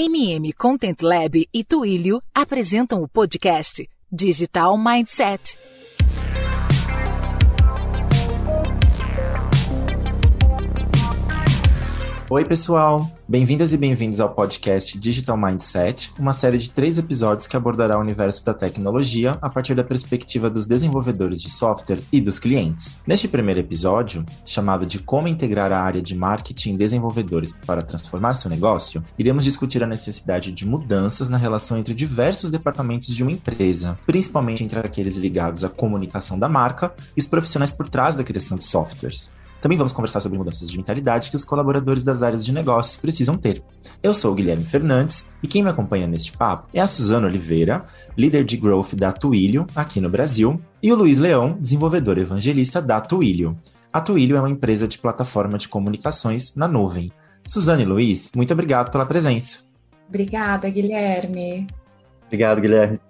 MM Content Lab e Twilio apresentam o podcast Digital Mindset. Oi, pessoal! Bem-vindas e bem-vindos ao podcast Digital Mindset, uma série de três episódios que abordará o universo da tecnologia a partir da perspectiva dos desenvolvedores de software e dos clientes. Neste primeiro episódio, chamado de Como integrar a área de marketing e desenvolvedores para transformar seu negócio, iremos discutir a necessidade de mudanças na relação entre diversos departamentos de uma empresa, principalmente entre aqueles ligados à comunicação da marca e os profissionais por trás da criação de softwares. Também vamos conversar sobre mudanças de mentalidade que os colaboradores das áreas de negócios precisam ter. Eu sou o Guilherme Fernandes e quem me acompanha neste papo é a Suzana Oliveira, líder de growth da Twilio aqui no Brasil, e o Luiz Leão, desenvolvedor evangelista da Twilio. A Twilio é uma empresa de plataforma de comunicações na nuvem. Suzana e Luiz, muito obrigado pela presença. Obrigada, Guilherme. Obrigado, Guilherme.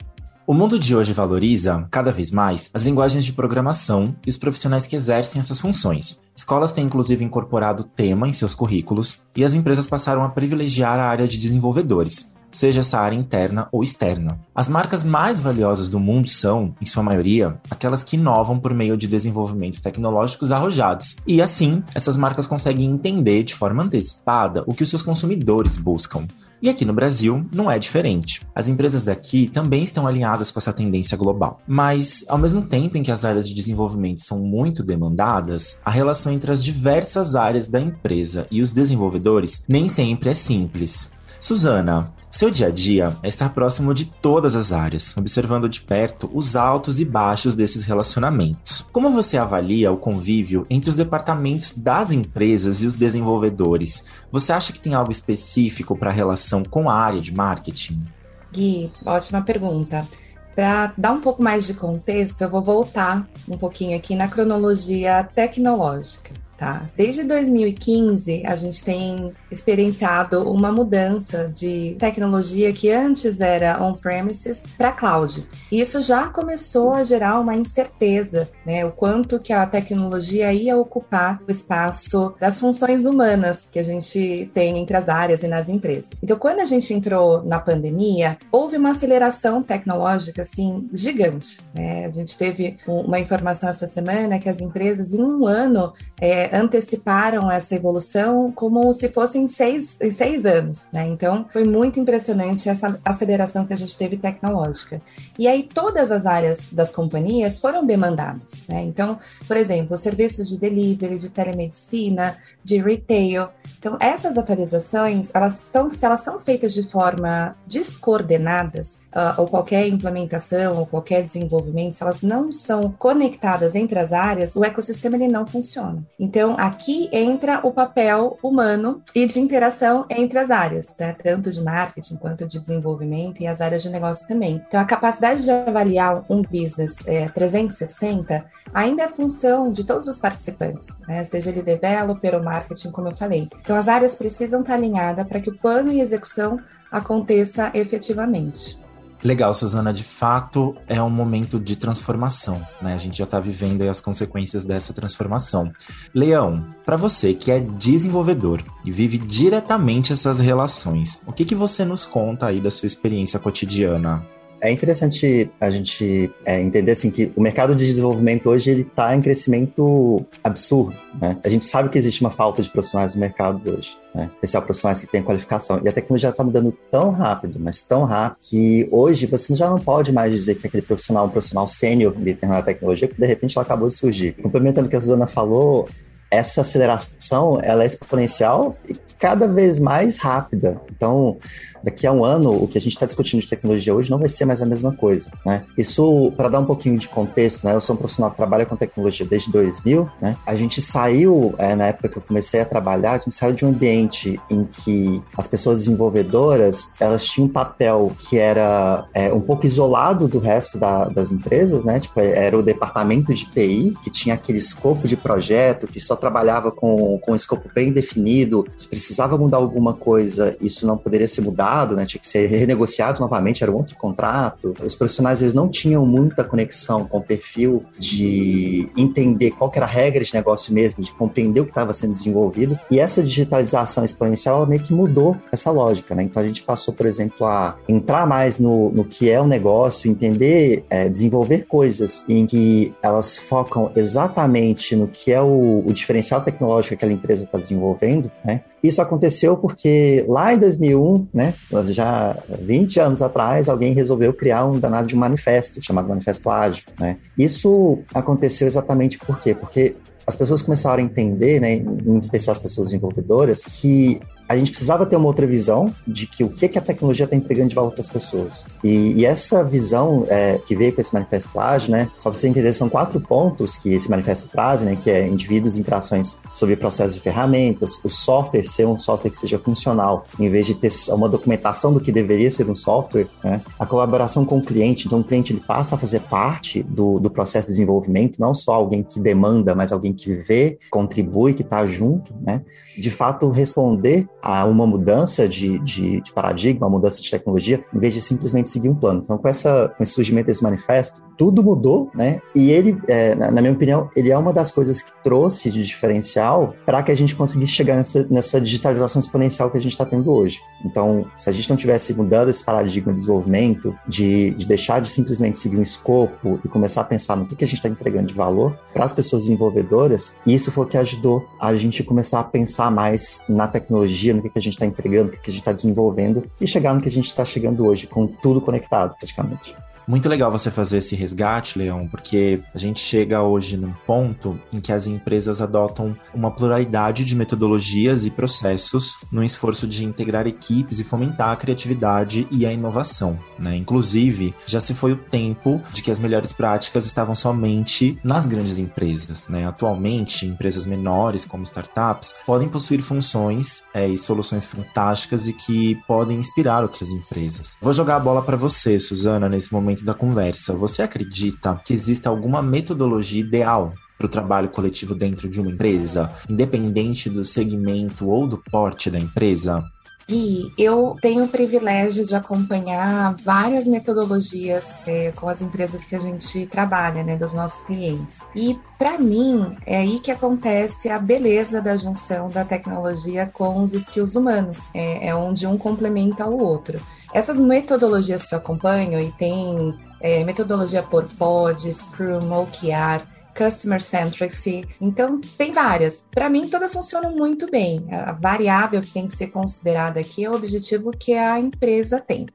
O mundo de hoje valoriza, cada vez mais, as linguagens de programação e os profissionais que exercem essas funções. Escolas têm inclusive incorporado o tema em seus currículos e as empresas passaram a privilegiar a área de desenvolvedores, seja essa área interna ou externa. As marcas mais valiosas do mundo são, em sua maioria, aquelas que inovam por meio de desenvolvimentos tecnológicos arrojados. E assim, essas marcas conseguem entender de forma antecipada o que os seus consumidores buscam. E aqui no Brasil não é diferente. As empresas daqui também estão alinhadas com essa tendência global. Mas, ao mesmo tempo em que as áreas de desenvolvimento são muito demandadas, a relação entre as diversas áreas da empresa e os desenvolvedores nem sempre é simples. Suzana, seu dia a dia é estar próximo de todas as áreas, observando de perto os altos e baixos desses relacionamentos. Como você avalia o convívio entre os departamentos das empresas e os desenvolvedores? Você acha que tem algo específico para a relação com a área de marketing? Gui, ótima pergunta. Para dar um pouco mais de contexto, eu vou voltar um pouquinho aqui na cronologia tecnológica. Tá? Desde 2015, a gente tem experienciado uma mudança de tecnologia que antes era on-premises para cloud. E isso já começou a gerar uma incerteza, né? O quanto que a tecnologia ia ocupar o espaço das funções humanas que a gente tem entre as áreas e nas empresas. Então, quando a gente entrou na pandemia, houve uma aceleração tecnológica, assim, gigante, né? A gente teve uma informação essa semana que as empresas, em um ano, é, anteciparam essa evolução como se fossem seis, seis anos, né? Então, foi muito impressionante essa aceleração que a gente teve tecnológica. E aí, todas as áreas das companhias foram demandadas, né? Então, por exemplo, serviços de delivery, de telemedicina, de retail. Então, essas atualizações, elas são, se elas são feitas de forma descoordenadas, uh, ou qualquer implementação, ou qualquer desenvolvimento, se elas não são conectadas entre as áreas, o ecossistema ele não funciona. Então, aqui entra o papel humano e de interação entre as áreas, né? tanto de marketing quanto de desenvolvimento e as áreas de negócio também. Então, a capacidade de avaliar um business é, 360 ainda é função de todos os participantes, né? seja ele developer ou marketing, como eu falei. Então, as áreas precisam estar alinhadas para que o plano e execução aconteça efetivamente. Legal, Suzana. De fato, é um momento de transformação, né? A gente já está vivendo as consequências dessa transformação. Leão, para você que é desenvolvedor e vive diretamente essas relações, o que, que você nos conta aí da sua experiência cotidiana? É interessante a gente é, entender assim que o mercado de desenvolvimento hoje ele está em crescimento absurdo. Né? A gente sabe que existe uma falta de profissionais no mercado hoje, né? especial profissionais que têm qualificação. E a tecnologia está mudando tão rápido, mas tão rápido, que hoje você já não pode mais dizer que aquele profissional é um profissional sênior de determinada tecnologia, porque de repente ela acabou de surgir. Complementando o que a Suzana falou, essa aceleração ela é exponencial e cada vez mais rápida. Então, daqui a um ano, o que a gente está discutindo de tecnologia hoje não vai ser mais a mesma coisa, né? Isso, para dar um pouquinho de contexto, né? Eu sou um profissional que trabalha com tecnologia desde 2000, né? A gente saiu, é, na época que eu comecei a trabalhar, a gente saiu de um ambiente em que as pessoas desenvolvedoras, elas tinham um papel que era é, um pouco isolado do resto da, das empresas, né? Tipo, era o departamento de TI, que tinha aquele escopo de projeto, que só trabalhava com, com um escopo bem definido, se precisava mudar alguma coisa, isso não poderia ser mudado, né? Tinha que ser renegociado novamente, era um outro contrato. Os profissionais eles não tinham muita conexão com o perfil de entender qual era a regra de negócio mesmo, de compreender o que estava sendo desenvolvido. E essa digitalização exponencial meio que mudou essa lógica, né? Então a gente passou, por exemplo, a entrar mais no, no que é o negócio, entender, é, desenvolver coisas em que elas focam exatamente no que é o, o diferencial tecnológico que aquela empresa está desenvolvendo, né? Isso aconteceu porque lá em 2001, né, já 20 anos atrás, alguém resolveu criar um danado de um manifesto, chamado Manifesto Ágil, né? Isso aconteceu exatamente por quê? Porque as pessoas começaram a entender, né, em especial as pessoas desenvolvedoras, que a gente precisava ter uma outra visão de que o que, que a tecnologia está entregando de valor para as pessoas. E, e, essa visão é, que veio com esse manifesto ágil, né, só para você entender, são quatro pontos que esse manifesto traz, né, que é indivíduos e interações sobre processos e ferramentas, o software ser um software que seja funcional, em vez de ter uma documentação do que deveria ser um software, né, a colaboração com o cliente, então o cliente ele passa a fazer parte do, do processo de desenvolvimento, não só alguém que demanda, mas alguém que vê, contribui, que está junto, né, de fato responder a uma mudança de, de, de, paradigma, uma mudança de tecnologia, em vez de simplesmente seguir um plano. Então, com, essa, com esse surgimento desse manifesto, tudo mudou, né? E ele, é, na, minha opinião, ele é uma das coisas que trouxe de diferencial para que a gente conseguisse chegar nessa, nessa digitalização exponencial que a gente está tendo hoje. Então, se a gente não tivesse mudado esse paradigma de desenvolvimento, de, de deixar de simplesmente seguir um escopo e começar a pensar no que, que a gente está entregando de valor para as pessoas desenvolvedoras, isso foi o que ajudou a gente começar a pensar mais na tecnologia no que, que a gente está entregando, o que, que a gente está desenvolvendo e chegar no que a gente está chegando hoje, com tudo conectado praticamente. Muito legal você fazer esse resgate, Leão, porque a gente chega hoje num ponto em que as empresas adotam uma pluralidade de metodologias e processos no esforço de integrar equipes e fomentar a criatividade e a inovação. Né? Inclusive, já se foi o tempo de que as melhores práticas estavam somente nas grandes empresas. Né? Atualmente, empresas menores, como startups, podem possuir funções é, e soluções fantásticas e que podem inspirar outras empresas. Vou jogar a bola para você, Suzana, nesse momento momento da conversa, você acredita que exista alguma metodologia ideal para o trabalho coletivo dentro de uma empresa, independente do segmento ou do porte da empresa? E eu tenho o privilégio de acompanhar várias metodologias é, com as empresas que a gente trabalha, né, dos nossos clientes. E para mim é aí que acontece a beleza da junção da tecnologia com os skills humanos. É, é onde um complementa o outro. Essas metodologias que eu acompanho, e tem é, metodologia por pod, Scrum, OKR, Customer Centricity. Então, tem várias. Para mim, todas funcionam muito bem. A variável que tem que ser considerada aqui é o objetivo que a empresa tem.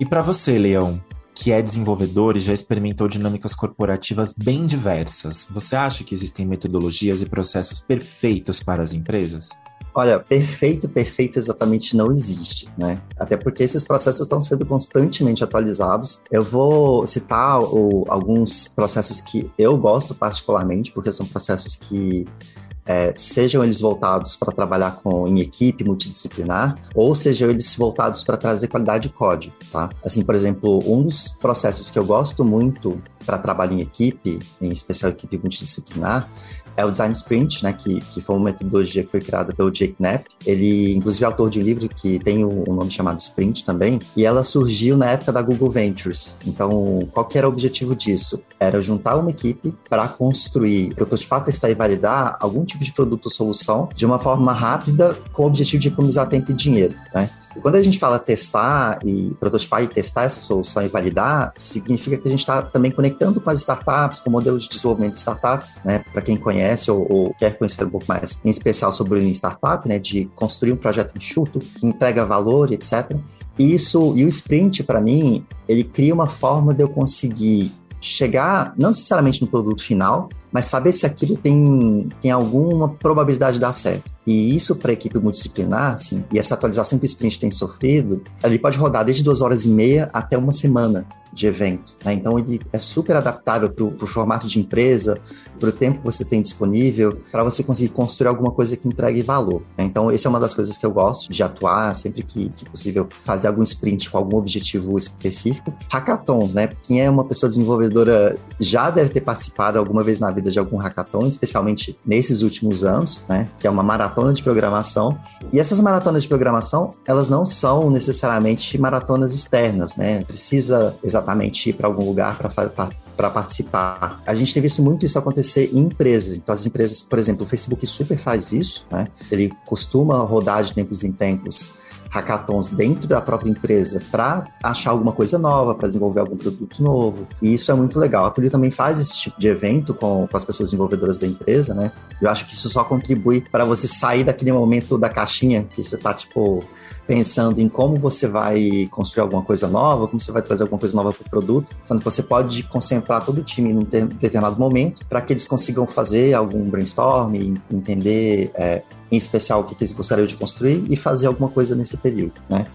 E para você, Leão, que é desenvolvedor e já experimentou dinâmicas corporativas bem diversas, você acha que existem metodologias e processos perfeitos para as empresas? Olha, perfeito, perfeito exatamente não existe, né? Até porque esses processos estão sendo constantemente atualizados. Eu vou citar o, alguns processos que eu gosto particularmente, porque são processos que é, sejam eles voltados para trabalhar com, em equipe multidisciplinar, ou sejam eles voltados para trazer qualidade de código, tá? Assim, por exemplo, um dos processos que eu gosto muito para trabalho em equipe, em especial equipe multidisciplinar, é o Design Sprint, né, que, que foi uma metodologia que foi criada pelo Jake Knapp. Ele, inclusive, é autor de um livro que tem um, nome chamado Sprint também, e ela surgiu na época da Google Ventures. Então, qual que era o objetivo disso? Era juntar uma equipe para construir, prototipar, testar e validar algum tipo de produto ou solução de uma forma rápida, com o objetivo de economizar tempo e dinheiro, né? E quando a gente fala testar e prototipar e testar essa solução e validar, significa que a gente está também conectando com as startups, com o modelo de desenvolvimento de startup, né? Para quem conhece ou, ou, quer conhecer um pouco mais, em especial sobre o startup, né? De construir um projeto enxuto que entrega valor, etc. E isso e o sprint para mim, ele cria uma forma de eu conseguir chegar não necessariamente no produto final, mas saber se aquilo tem, tem alguma probabilidade de dar certo. E isso para a equipe multidisciplinar, assim, e essa atualização que o sprint tem sofrido, ele pode rodar desde duas horas e meia até uma semana de evento. Né? Então, ele é super adaptável para o formato de empresa, para o tempo que você tem disponível, para você conseguir construir alguma coisa que entregue valor. Né? Então, essa é uma das coisas que eu gosto de atuar sempre que, que possível, fazer algum sprint com algum objetivo específico. Hackathons, né? Quem é uma pessoa desenvolvedora já deve ter participado alguma vez na vida de algum hackathon, especialmente nesses últimos anos, né? Que é uma maratona de programação. E essas maratonas de programação, elas não são necessariamente maratonas externas, né? Precisa exatamente ir para algum lugar para participar. A gente tem visto muito isso acontecer em empresas. Então, as empresas, por exemplo, o Facebook super faz isso, né? Ele costuma rodar de tempos em tempos hackathons dentro da própria empresa para achar alguma coisa nova, para desenvolver algum produto novo. E isso é muito legal. A Túlio também faz esse tipo de evento com, com as pessoas desenvolvedoras da empresa, né? Eu acho que isso só contribui para você sair daquele momento da caixinha que você tá, tipo, pensando em como você vai construir alguma coisa nova, como você vai trazer alguma coisa nova para o produto, sendo que você pode concentrar todo o time num determinado momento para que eles consigam fazer algum brainstorm, entender é, em especial o que eles gostariam de construir e fazer alguma coisa nesse período, né?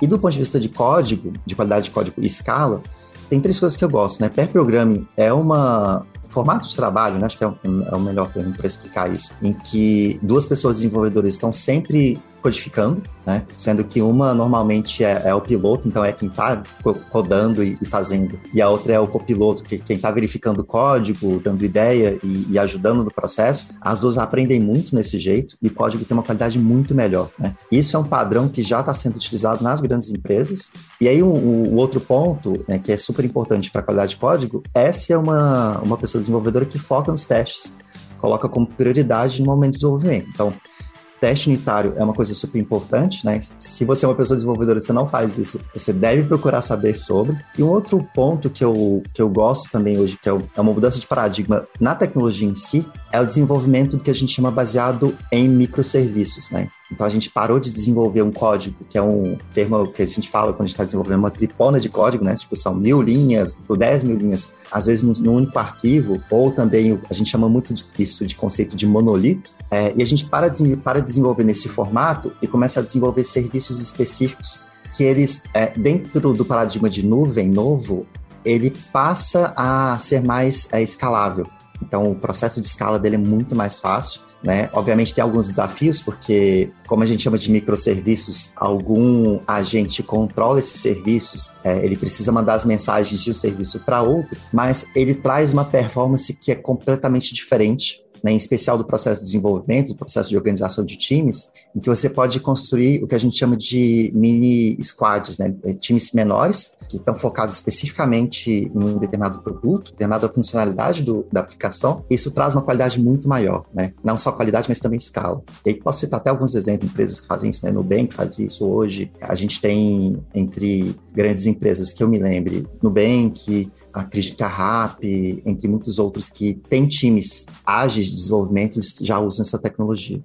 E do ponto de vista de código, de qualidade de código e escala, tem três coisas que eu gosto, né? Pair programming é uma formato de trabalho, né? acho que é é o melhor termo para explicar isso, em que duas pessoas desenvolvedoras estão sempre codificando, né? Sendo que uma normalmente é, é o piloto, então é quem está codando e, e, fazendo, e a outra é o copiloto, que quem está verificando o código, dando ideia e, e, ajudando no processo. As duas aprendem muito nesse jeito e o código tem uma qualidade muito melhor, né? Isso é um padrão que já está sendo utilizado nas grandes empresas. E aí o, outro ponto, né, que é super importante para a qualidade de código, é ser uma, uma pessoa desenvolvedora que foca nos testes coloca como prioridade no momento de desenvolvimento. Então, teste unitário é uma coisa super importante, né? Se você é uma pessoa desenvolvedora e você não faz isso, você deve procurar saber sobre. E um outro ponto que eu, que eu gosto também hoje, que é, é uma mudança de paradigma na tecnologia em si, é o desenvolvimento do que a gente chama baseado em microserviços, né? Então a gente parou de desenvolver um código, que é um termo que a gente fala quando a gente está desenvolvendo uma tripona de código, né? Tipo, são mil linhas, ou dez mil linhas, às vezes num, único arquivo, ou também a gente chama muito disso de conceito de monolito. É, e a gente para de, para de desenvolver nesse formato e começa a desenvolver serviços específicos que eles, é, dentro do paradigma de nuvem novo, ele passa a ser mais é, escalável. Então, o processo de escala dele é muito mais fácil. Né? Obviamente tem alguns desafios, porque, como a gente chama de microserviços, algum agente controla esses serviços, é, ele precisa mandar as mensagens de um serviço para outro, mas ele traz uma performance que é completamente diferente né, em especial do processo de desenvolvimento, do processo de organização de times, em que você pode construir o que a gente chama de mini squads, né, é, times menores, que estão focados especificamente em um determinado produto, determinada funcionalidade do, da aplicação. Isso traz uma qualidade muito maior, né? não só qualidade, mas também escala. E aí posso citar até alguns exemplos de empresas que fazem isso, né? Nubank faz isso hoje. A gente tem entre grandes empresas que eu me lembre, Nubank, a RAP, entre muitos outros que têm times ágeis de desenvolvimento, eles já usam essa tecnologia.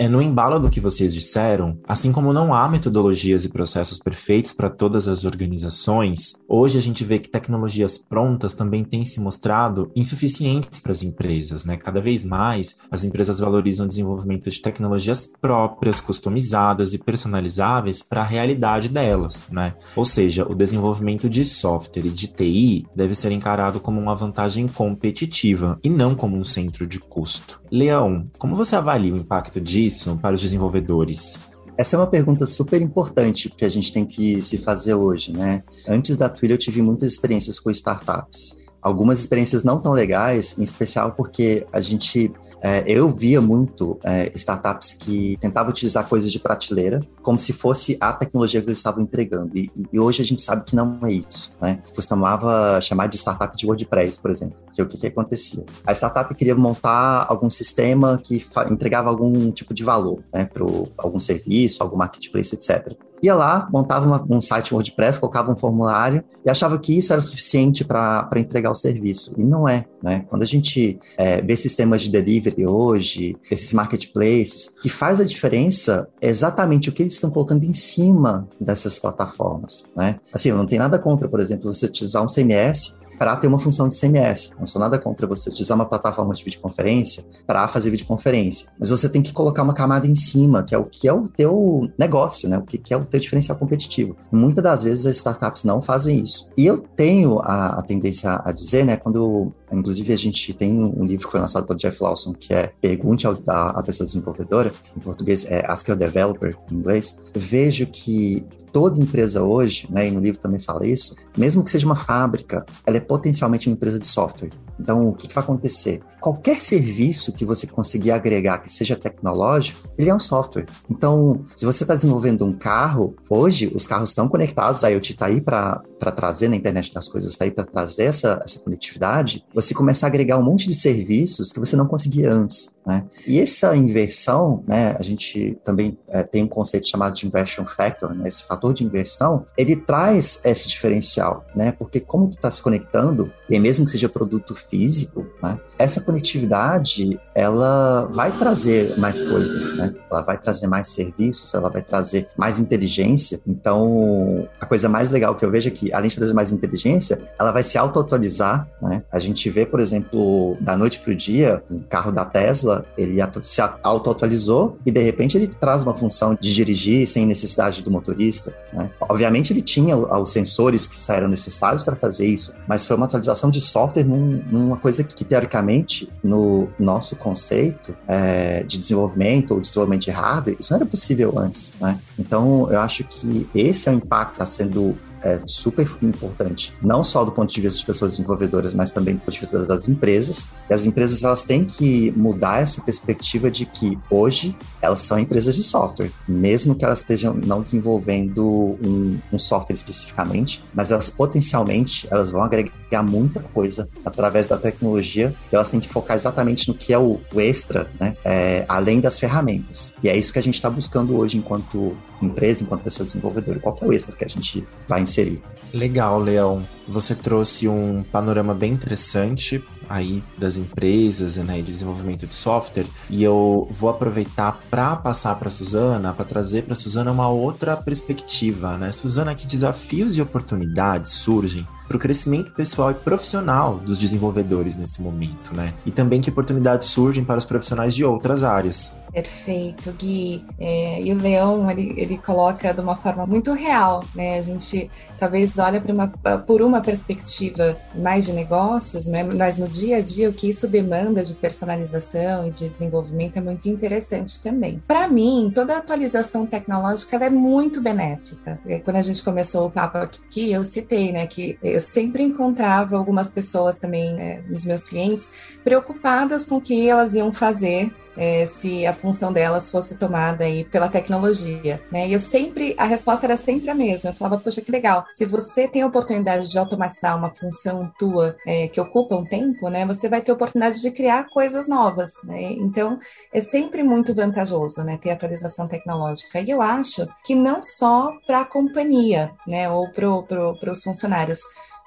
É, no embalo do que vocês disseram, assim como não há metodologias e processos perfeitos para todas as organizações, hoje a gente vê que tecnologias prontas também têm se mostrado insuficientes para as empresas, né? Cada vez mais as empresas valorizam o desenvolvimento de tecnologias próprias, customizadas e personalizáveis para a realidade delas, né? Ou seja, o desenvolvimento de software e de TI deve ser encarado como uma vantagem competitiva e não como um centro de custo. Leão, como você avalia o impacto de disso para os desenvolvedores? Essa é uma pergunta super importante que a gente tem que se fazer hoje, né? Antes da Twitter eu tive muitas experiências com startups algumas experiências não tão legais, em especial porque a gente, é, eu via muito é, startups que tentavam utilizar coisas de prateleira como se fosse a tecnologia que eles estavam entregando. E, e hoje a gente sabe que não é isso, né? Costumava chamar de startup de WordPress, por exemplo, que é o que, que acontecia. A startup queria montar algum sistema que entregava algum tipo de valor, né, para algum serviço, algum marketplace, etc ia lá, montava uma, um site WordPress, colocava um formulário e achava que isso era suficiente para entregar o serviço. E não é, né? Quando a gente é, vê sistemas de delivery hoje, esses marketplaces, o que faz a diferença é exatamente o que eles estão colocando em cima dessas plataformas, né? Assim, eu não tenho nada contra, por exemplo, você utilizar um CMS para ter uma função de CMS. Não sou nada contra você utilizar uma plataforma de videoconferência para fazer videoconferência, mas você tem que colocar uma camada em cima, que é o que é o teu negócio, né? O que é o teu diferencial competitivo. Muitas das vezes as startups não fazem isso. E eu tenho a, a tendência a dizer, né, quando Inclusive, a gente tem um livro que foi lançado pelo Jeff Lawson, que é Pergunte ao, a pessoa desenvolvedora, em português é Ask Your Developer, em inglês. Vejo que toda empresa hoje, né, e no livro também fala isso, mesmo que seja uma fábrica, ela é potencialmente uma empresa de software. Então, o que, que vai acontecer? Qualquer serviço que você conseguir agregar que seja tecnológico, ele é um software. Então, se você está desenvolvendo um carro, hoje os carros estão conectados, a IoT está aí para trazer na internet das coisas, está aí para trazer essa, essa conectividade, você começa a agregar um monte de serviços que você não conseguia antes. Né? E essa inversão, né, a gente também é, tem um conceito chamado de inversion factor, né, esse fator de inversão, ele traz esse diferencial, né, porque como tu está se conectando, e mesmo que seja produto físico, né, essa conectividade, ela vai trazer mais coisas, né, ela vai trazer mais serviços, ela vai trazer mais inteligência, então a coisa mais legal que eu vejo é além de trazer mais inteligência, ela vai se auto-atualizar, né, a gente vê, por exemplo, da noite para o dia, um carro da Tesla, ele se auto-atualizou e de repente ele traz uma função de dirigir sem necessidade do motorista. Né? Obviamente ele tinha os sensores que eram necessários para fazer isso, mas foi uma atualização de software num, numa coisa que, teoricamente, no nosso conceito é, de desenvolvimento ou desenvolvimento de hardware, isso não era possível antes. Né? Então eu acho que esse é o impacto que está sendo é super importante, não só do ponto de vista de pessoas desenvolvedoras, mas também do ponto de vista das empresas. E as empresas elas têm que mudar essa perspectiva de que hoje elas são empresas de software, mesmo que elas estejam não desenvolvendo um, um software especificamente, mas elas potencialmente elas vão agregar muita coisa através da tecnologia. E elas têm que focar exatamente no que é o, o extra, né? É, além das ferramentas. E é isso que a gente está buscando hoje enquanto empresa, enquanto pessoa desenvolvedora. Qual que é o extra que a gente vai inserir? Legal, Leão. Você trouxe um panorama bem interessante aí das empresas né, de desenvolvimento de software e eu vou aproveitar para passar para Suzana, para trazer para Suzana uma outra perspectiva, né? Suzana, que desafios e oportunidades surgem para o crescimento pessoal e profissional dos desenvolvedores nesse momento, né? E também que oportunidades surgem para os profissionais de outras áreas. Perfeito, Gui. É, e o Leão, ele, ele coloca de uma forma muito real, né? A gente talvez olha uma, por uma perspectiva mais de negócios, né? mas no dia a dia o que isso demanda de personalização e de desenvolvimento é muito interessante também. Para mim, toda atualização tecnológica é muito benéfica. Quando a gente começou o papo aqui, eu citei, né, que eu sempre encontrava algumas pessoas também, né, nos meus clientes, preocupadas com o que elas iam fazer é, se a função delas fosse tomada aí pela tecnologia, né? E eu sempre, a resposta era sempre a mesma. Eu falava, poxa, que legal. Se você tem a oportunidade de automatizar uma função tua é, que ocupa um tempo, né? Você vai ter a oportunidade de criar coisas novas, né? Então, é sempre muito vantajoso, né? Ter atualização tecnológica. E eu acho que não só para a companhia, né? Ou para pro, os funcionários,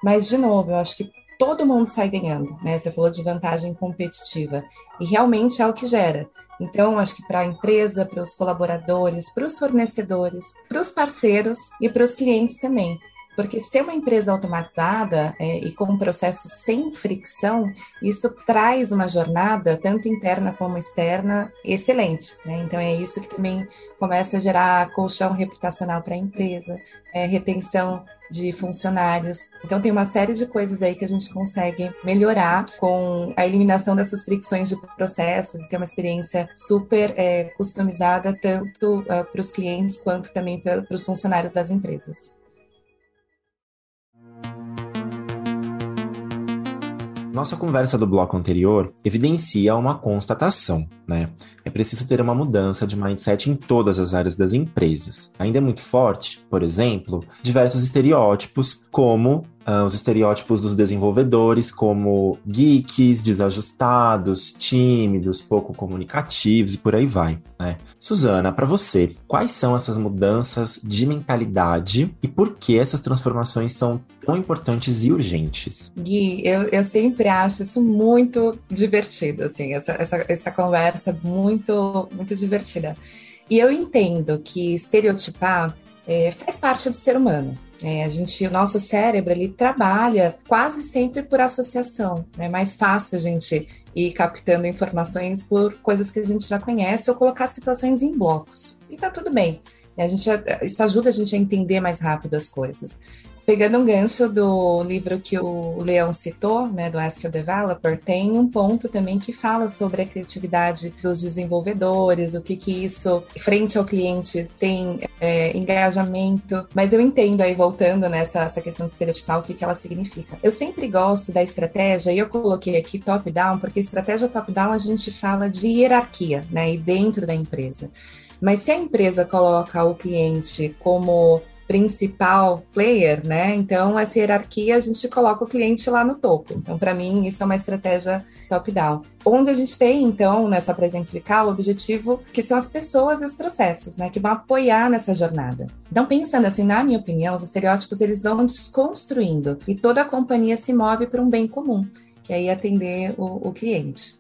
mas, de novo, eu acho que todo mundo sai ganhando, né? Você falou de vantagem competitiva e realmente é o que gera. Então, acho que para a empresa, para os colaboradores, para os fornecedores, para os parceiros e para os clientes também. Porque ser uma empresa automatizada é, e com um processo sem fricção, isso traz uma jornada, tanto interna como externa, excelente. Né? Então é isso que também começa a gerar colchão reputacional para a empresa, é, retenção de funcionários. Então tem uma série de coisas aí que a gente consegue melhorar com a eliminação dessas fricções de processos e ter uma experiência super é, customizada tanto uh, para os clientes quanto também para os funcionários das empresas. Nossa conversa do bloco anterior evidencia uma constatação, né? É preciso ter uma mudança de mindset em todas as áreas das empresas. Ainda é muito forte, por exemplo, diversos estereótipos, como uh, os estereótipos dos desenvolvedores como geeks, desajustados, tímidos, pouco comunicativos e por aí vai. Né? Suzana, para você, quais são essas mudanças de mentalidade e por que essas transformações são tão importantes e urgentes? Gui, eu, eu sempre acho isso muito divertido, assim, essa, essa, essa conversa muito, muito divertida. E eu entendo que estereotipar é, faz parte do ser humano. É, a gente, o nosso cérebro, ele trabalha quase sempre por associação. É mais fácil a gente ir captando informações por coisas que a gente já conhece ou colocar situações em blocos. E tá tudo bem. A gente, isso ajuda a gente a entender mais rápido as coisas. Pegando um gancho do livro que o Leão citou, né, do Ask Your Developer, tem um ponto também que fala sobre a criatividade dos desenvolvedores, o que que isso, frente ao cliente, tem é, engajamento. Mas eu entendo aí, voltando nessa essa questão estereotipal, o que, que ela significa. Eu sempre gosto da estratégia, e eu coloquei aqui top-down, porque estratégia top-down a gente fala de hierarquia, né, e dentro da empresa. Mas se a empresa coloca o cliente como principal player, né? Então, essa hierarquia a gente coloca o cliente lá no topo. Então, para mim, isso é uma estratégia top-down. Onde a gente tem, então, nessa para o objetivo que são as pessoas e os processos, né? Que vão apoiar nessa jornada. Então, pensando assim, na minha opinião, os estereótipos eles vão desconstruindo e toda a companhia se move para um bem comum, que é aí atender o, o cliente.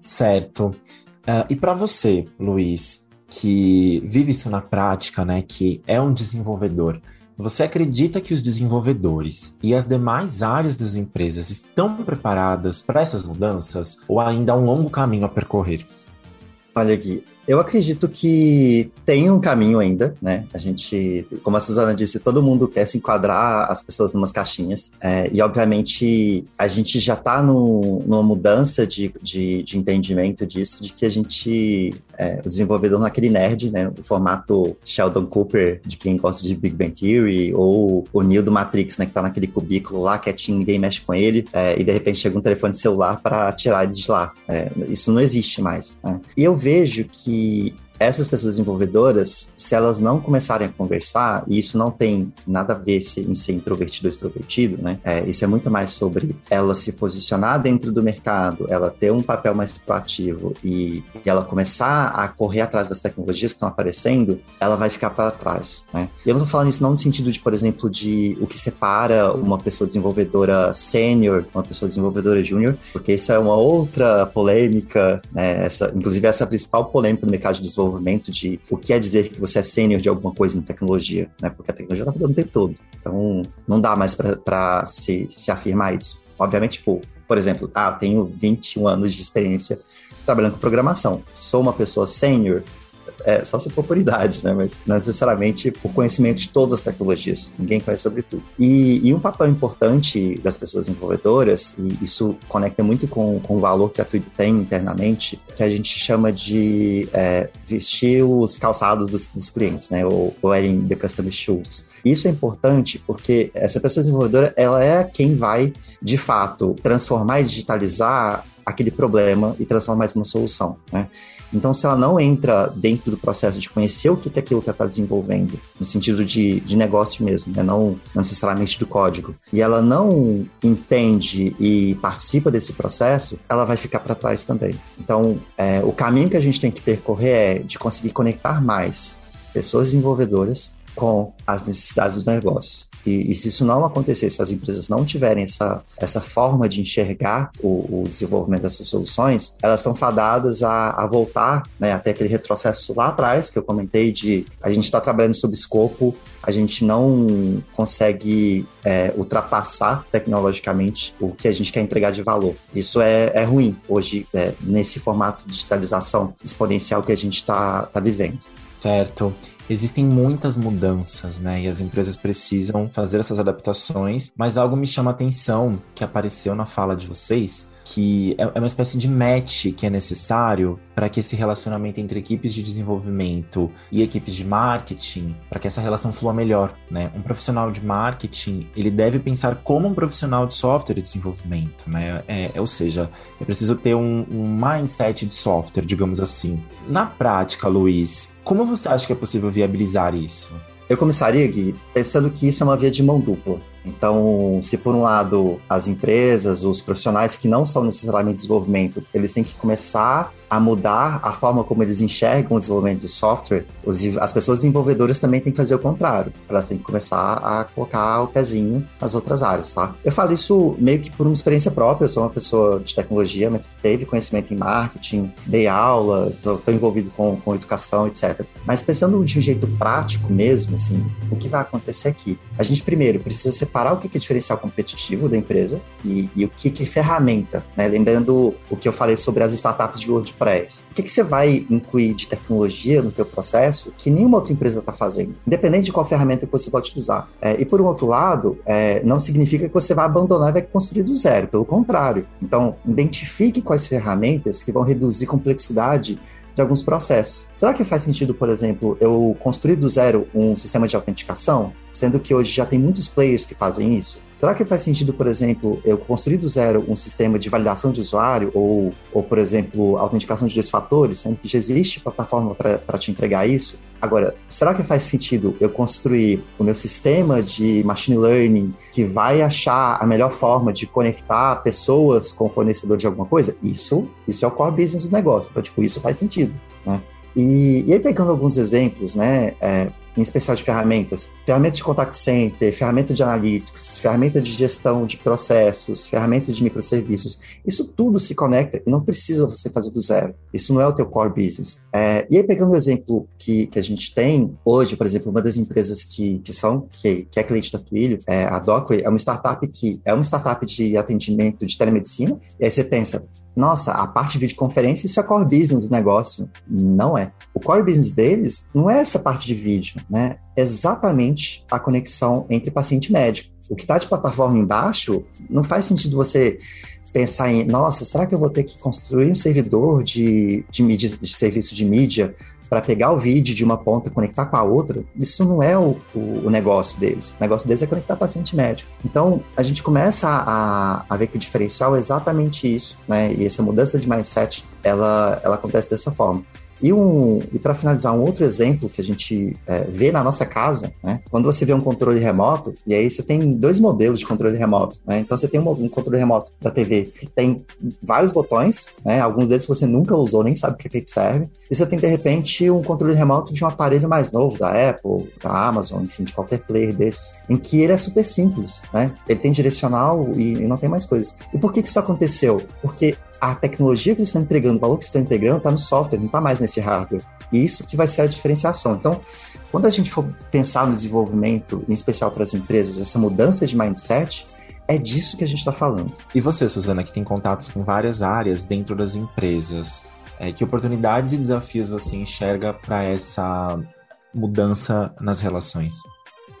Certo. Uh, e para você, Luiz, que vive isso na prática, né, que é um desenvolvedor, você acredita que os desenvolvedores e as demais áreas das empresas estão preparadas para essas mudanças ou ainda há um longo caminho a percorrer? Olha aqui, eu acredito que tem um caminho ainda, né? A gente, como a Suzana disse, todo mundo quer se enquadrar as pessoas em umas caixinhas. É, e, obviamente, a gente já está numa mudança de, de, de, entendimento disso, de que a gente, é, o desenvolvedor naquele é nerd, né? O formato Sheldon Cooper, de quem gosta de Big Bang Theory, ou o Neo do Matrix, né? Que tá naquele cubículo lá, quietinho, ninguém mexe com ele, é, e de repente chega um telefone celular para tirar ele de lá. É, isso não existe mais. Né? E eu vejo que イ essas pessoas desenvolvedoras, se elas não começarem a conversar, e isso não tem nada a ver se, em ser introvertido ou extrovertido, né? É, isso é muito mais sobre ela se posicionar dentro do mercado, ela ter um papel mais proativo e, e ela começar a correr atrás das tecnologias que estão aparecendo, ela vai ficar para trás, né? E eu não estou falando isso não no sentido de, por exemplo, de o que separa uma pessoa desenvolvedora sênior, uma pessoa desenvolvedora júnior, porque isso é uma outra polêmica, né? Essa, inclusive essa é a principal polêmica no mercado de desenvolvimento desenvolvimento de o que é dizer que você é sênior de alguma coisa em tecnologia, né? Porque a tecnologia está mudando o tempo todo. Então, não dá mais para se, se afirmar isso. Obviamente, tipo, por exemplo, ah, eu tenho 21 anos de experiência trabalhando com programação. Sou uma pessoa sênior, é, só se for por idade, né? Mas não necessariamente por conhecimento de todas as tecnologias. Ninguém conhece sobre tudo. E, e um papel importante das pessoas desenvolvedoras, e isso conecta muito com, com o valor que a Twig tem internamente, que a gente chama de é, vestir os calçados dos, dos clientes, né? Ou wearing the customer shoes. Isso é importante porque essa pessoa desenvolvedora, ela é quem vai, de fato, transformar e digitalizar aquele problema e transformar isso numa solução, né? Então, se ela não entra dentro do processo de conhecer o que é aquilo que ela está desenvolvendo, no sentido de, de negócio mesmo, né? não, necessariamente do código, e ela não entende e participa desse processo, ela vai ficar para trás também. Então, é, o caminho que a gente tem que percorrer é de conseguir conectar mais pessoas desenvolvedoras com as necessidades do negócio. E, e, se isso não acontecer, se as empresas não tiverem essa, essa forma de enxergar o, o desenvolvimento dessas soluções, elas estão fadadas a, a voltar né, até aquele retrocesso lá atrás que eu comentei de a gente está trabalhando sob escopo, a gente não consegue é, ultrapassar tecnologicamente o que a gente quer entregar de valor. Isso é, é ruim hoje, é, nesse formato de digitalização exponencial que a gente está tá vivendo. Certo existem muitas mudanças, né? E as empresas precisam fazer essas adaptações, mas algo me chama a atenção que apareceu na fala de vocês, que é, é uma espécie de match que é necessário para que esse relacionamento entre equipes de desenvolvimento e equipes de marketing, para que essa relação flua melhor, né? Um profissional de marketing, ele deve pensar como um profissional de software de desenvolvimento, né? É, é ou seja, é preciso ter um, um mindset de software, digamos assim. Na prática, Luiz, como você acha que é possível viabilizar isso? Eu começaria, Gui, pensando que isso é uma via de mão dupla. Então, se por um lado as empresas, os profissionais que não são necessariamente desenvolvimento, eles têm que começar a mudar a forma como eles enxergam o desenvolvimento de software, as pessoas desenvolvedoras também têm que fazer o contrário. Elas têm que começar a colocar o pezinho nas outras áreas, tá? Eu falo isso meio que por uma experiência própria. Eu sou uma pessoa de tecnologia, mas que teve conhecimento em marketing, dei aula, estou envolvido com, com educação, etc. Mas pensando de um jeito prático mesmo, assim, o que vai acontecer aqui? A gente primeiro precisa separar o que é diferencial competitivo da empresa e, e o que é ferramenta, né? Lembrando o que eu falei sobre as startups de WordPress. O que, que você vai incluir de tecnologia no teu processo que nenhuma outra empresa está fazendo, independente de qual ferramenta que você vai utilizar. É, e por um outro lado, é, não significa que você vai abandonar e vai construir do zero, pelo contrário. Então, identifique quais ferramentas que vão reduzir complexidade de alguns processos. Será que faz sentido, por exemplo, eu construir do zero um sistema de autenticação, sendo que hoje já tem muitos players que fazem isso? Será que faz sentido, por exemplo, eu construir do zero um sistema de validação de usuário ou, ou por exemplo, autenticação de dois fatores, sendo que já existe plataforma para te entregar isso? Agora, será que faz sentido eu construir o meu sistema de machine learning que vai achar a melhor forma de conectar pessoas com o fornecedor de alguma coisa? Isso, isso é o core business do negócio. Então, tipo, isso faz sentido, né? E, e aí, pegando alguns exemplos, né? É, em especial de ferramentas, ferramenta de contact center, ferramenta de analytics, ferramenta de gestão de processos, ferramenta de microserviços. Isso tudo se conecta e não precisa você fazer do zero. Isso não é o teu core business. É, e aí, pegando o exemplo que, que a gente tem hoje, por exemplo, uma das empresas que, que são, que, que é cliente da Twilio, é, a Docway, é uma startup que é uma startup de atendimento de telemedicina, e aí você pensa, nossa, a parte de videoconferência, isso é core business do negócio. Não é. O core business deles não é essa parte de vídeo, né? É exatamente a conexão entre paciente e médico. O que está de plataforma embaixo, não faz sentido você pensar em, nossa, será que eu vou ter que construir um servidor de, de, mídia, de serviço de mídia para pegar o vídeo de uma ponta e conectar com a outra, isso não é o, o, o, negócio deles. O negócio deles é conectar paciente médico. Então, a gente começa a, a ver que o diferencial é exatamente isso, né? E essa mudança de mindset, ela, ela acontece dessa forma. E, um, e para finalizar, um outro exemplo que a gente é, vê na nossa casa, né? Quando você vê um controle remoto, e aí você tem dois modelos de controle remoto, né? Então você tem um, um controle remoto da TV que tem vários botões, né? Alguns deles você nunca usou, nem sabe para que, que serve. E você tem, de repente, um controle remoto de um aparelho mais novo, da Apple, da Amazon, enfim, de qualquer player desses, em que ele é super simples, né? Ele tem direcional e, e não tem mais coisas. E por que, que isso aconteceu? Porque a tecnologia que eles estão entregando, o valor que estão integrando, está no software, não está mais nesse hardware. E isso que vai ser a diferenciação. Então, quando a gente for pensar no desenvolvimento, em especial para as empresas, essa mudança de mindset, é disso que a gente está falando. E você, Suzana, que tem contatos com várias áreas dentro das empresas, é, que oportunidades e desafios você enxerga para essa mudança nas relações?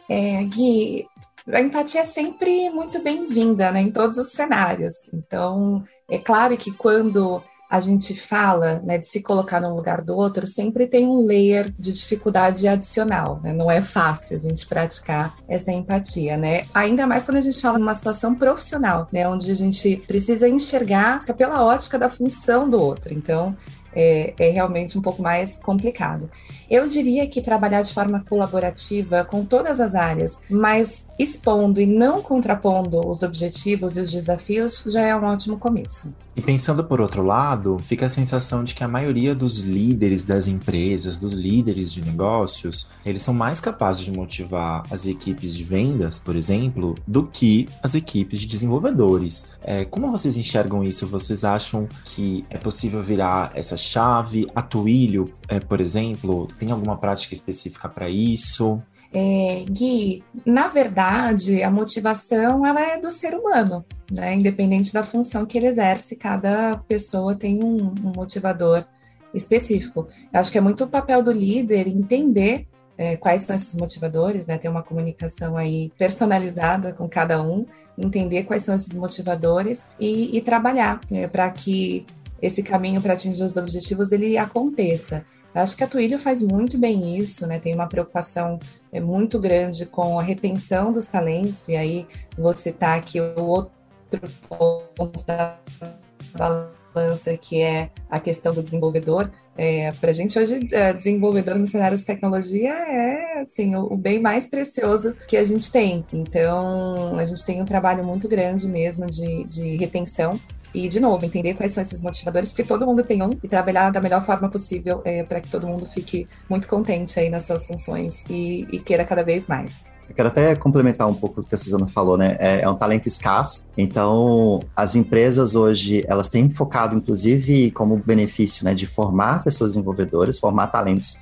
É, Gui, a empatia é sempre muito bem-vinda né, em todos os cenários. Então, é claro que quando a gente fala né, de se colocar no lugar do outro, sempre tem um layer de dificuldade adicional. Né? Não é fácil a gente praticar essa empatia, né? Ainda mais quando a gente fala numa situação profissional, né? Onde a gente precisa enxergar pela ótica da função do outro. Então, é, é, realmente um pouco mais complicado. Eu diria que trabalhar de forma colaborativa com todas as áreas, mas expondo e não contrapondo os objetivos e os desafios já é um ótimo começo. E pensando por outro lado, fica a sensação de que a maioria dos líderes das empresas, dos líderes de negócios, eles são mais capazes de motivar as equipes de vendas, por exemplo, do que as equipes de desenvolvedores. É, como vocês enxergam isso? Vocês acham que é possível virar essa chave? A Twilio, é, por exemplo, tem alguma prática específica para isso? É, Gui, na verdade, a motivação ela é do ser humano, né? Independente da função que ele exerce, cada pessoa tem um, um motivador específico. Eu acho que é muito o papel do líder entender é, quais são esses motivadores, né? Ter uma comunicação aí personalizada com cada um, entender quais são esses motivadores e, e trabalhar é, para que esse caminho para atingir os objetivos ele aconteça. Acho que a Twilio faz muito bem isso, né? Tem uma preocupação é, muito grande com a retenção dos talentos, e aí vou citar aqui o outro ponto da balança, que é a questão do desenvolvedor. É, para a gente hoje, é, desenvolvedor no cenário de tecnologia é assim, o, o, bem mais precioso que a gente tem. Então, a gente tem um trabalho muito grande mesmo de, de retenção E, de novo, entender quais são esses motivadores, porque todo mundo tem um, e trabalhar da melhor forma possível é, para que todo mundo fique muito contente aí nas suas funções e, e queira cada vez mais. Eu quero até complementar um pouco o que a Suzana falou, né? É, é, um talento escasso, então as empresas hoje elas têm focado, inclusive, como benefício, né, de formar pessoas desenvolvedoras, formar talentos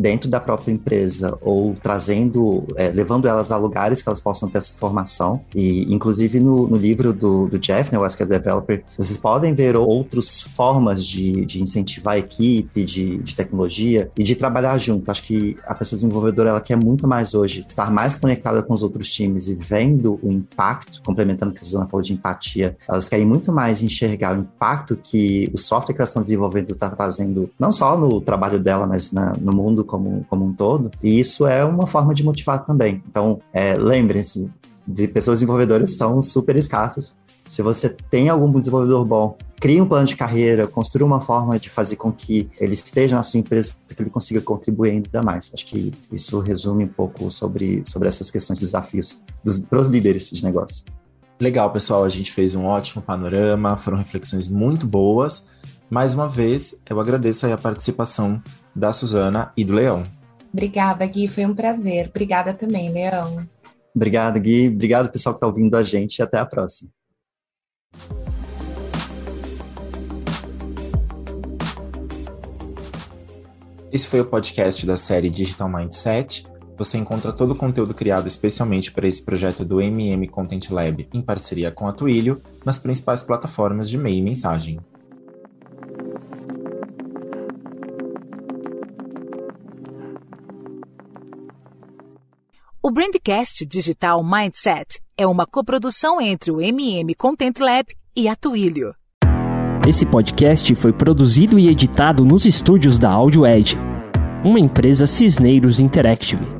dentro da própria empresa ou trazendo, é, levando elas a lugares que elas possam ter essa formação. E, inclusive, no, no livro do, do, Jeff, né, o Ask a Developer, vocês podem ver outras formas de, de incentivar a equipe, de, de tecnologia e de trabalhar junto. Acho que a pessoa desenvolvedora ela quer muito mais hoje estar mais conectada com os outros times e vendo o impacto, complementando o que a Suzana falou de empatia, elas querem muito mais enxergar o impacto que o software que elas estão desenvolvendo está trazendo, não só no trabalho dela, mas na, no mundo como, como um todo, e isso é uma forma de motivar também. Então, é, lembrem-se, de pessoas desenvolvedoras são super escassas. Se você tem algum desenvolvedor bom, crie um plano de carreira, construa uma forma de fazer com que ele esteja na sua empresa, que ele consiga contribuir ainda mais. Acho que isso resume um pouco sobre, sobre essas questões de desafios para os líderes de negócio. Legal, pessoal. A gente fez um ótimo panorama, foram reflexões muito boas. Mais uma vez, eu agradeço a participação da Suzana e do Leão. Obrigada, Gui, foi um prazer. Obrigada também, Leão. Obrigado, Gui. Obrigado, pessoal que está ouvindo a gente e até a próxima. Esse foi o podcast da série Digital Mindset. Você encontra todo o conteúdo criado especialmente para esse projeto do MM Content Lab em parceria com a Twilio nas principais plataformas de e-mail e mensagem. O Brandcast Digital Mindset é uma coprodução entre o MM Content Lab e a Twilio. Esse podcast foi produzido e editado nos estúdios da Audio Edge, uma empresa Cisneiros Interactive.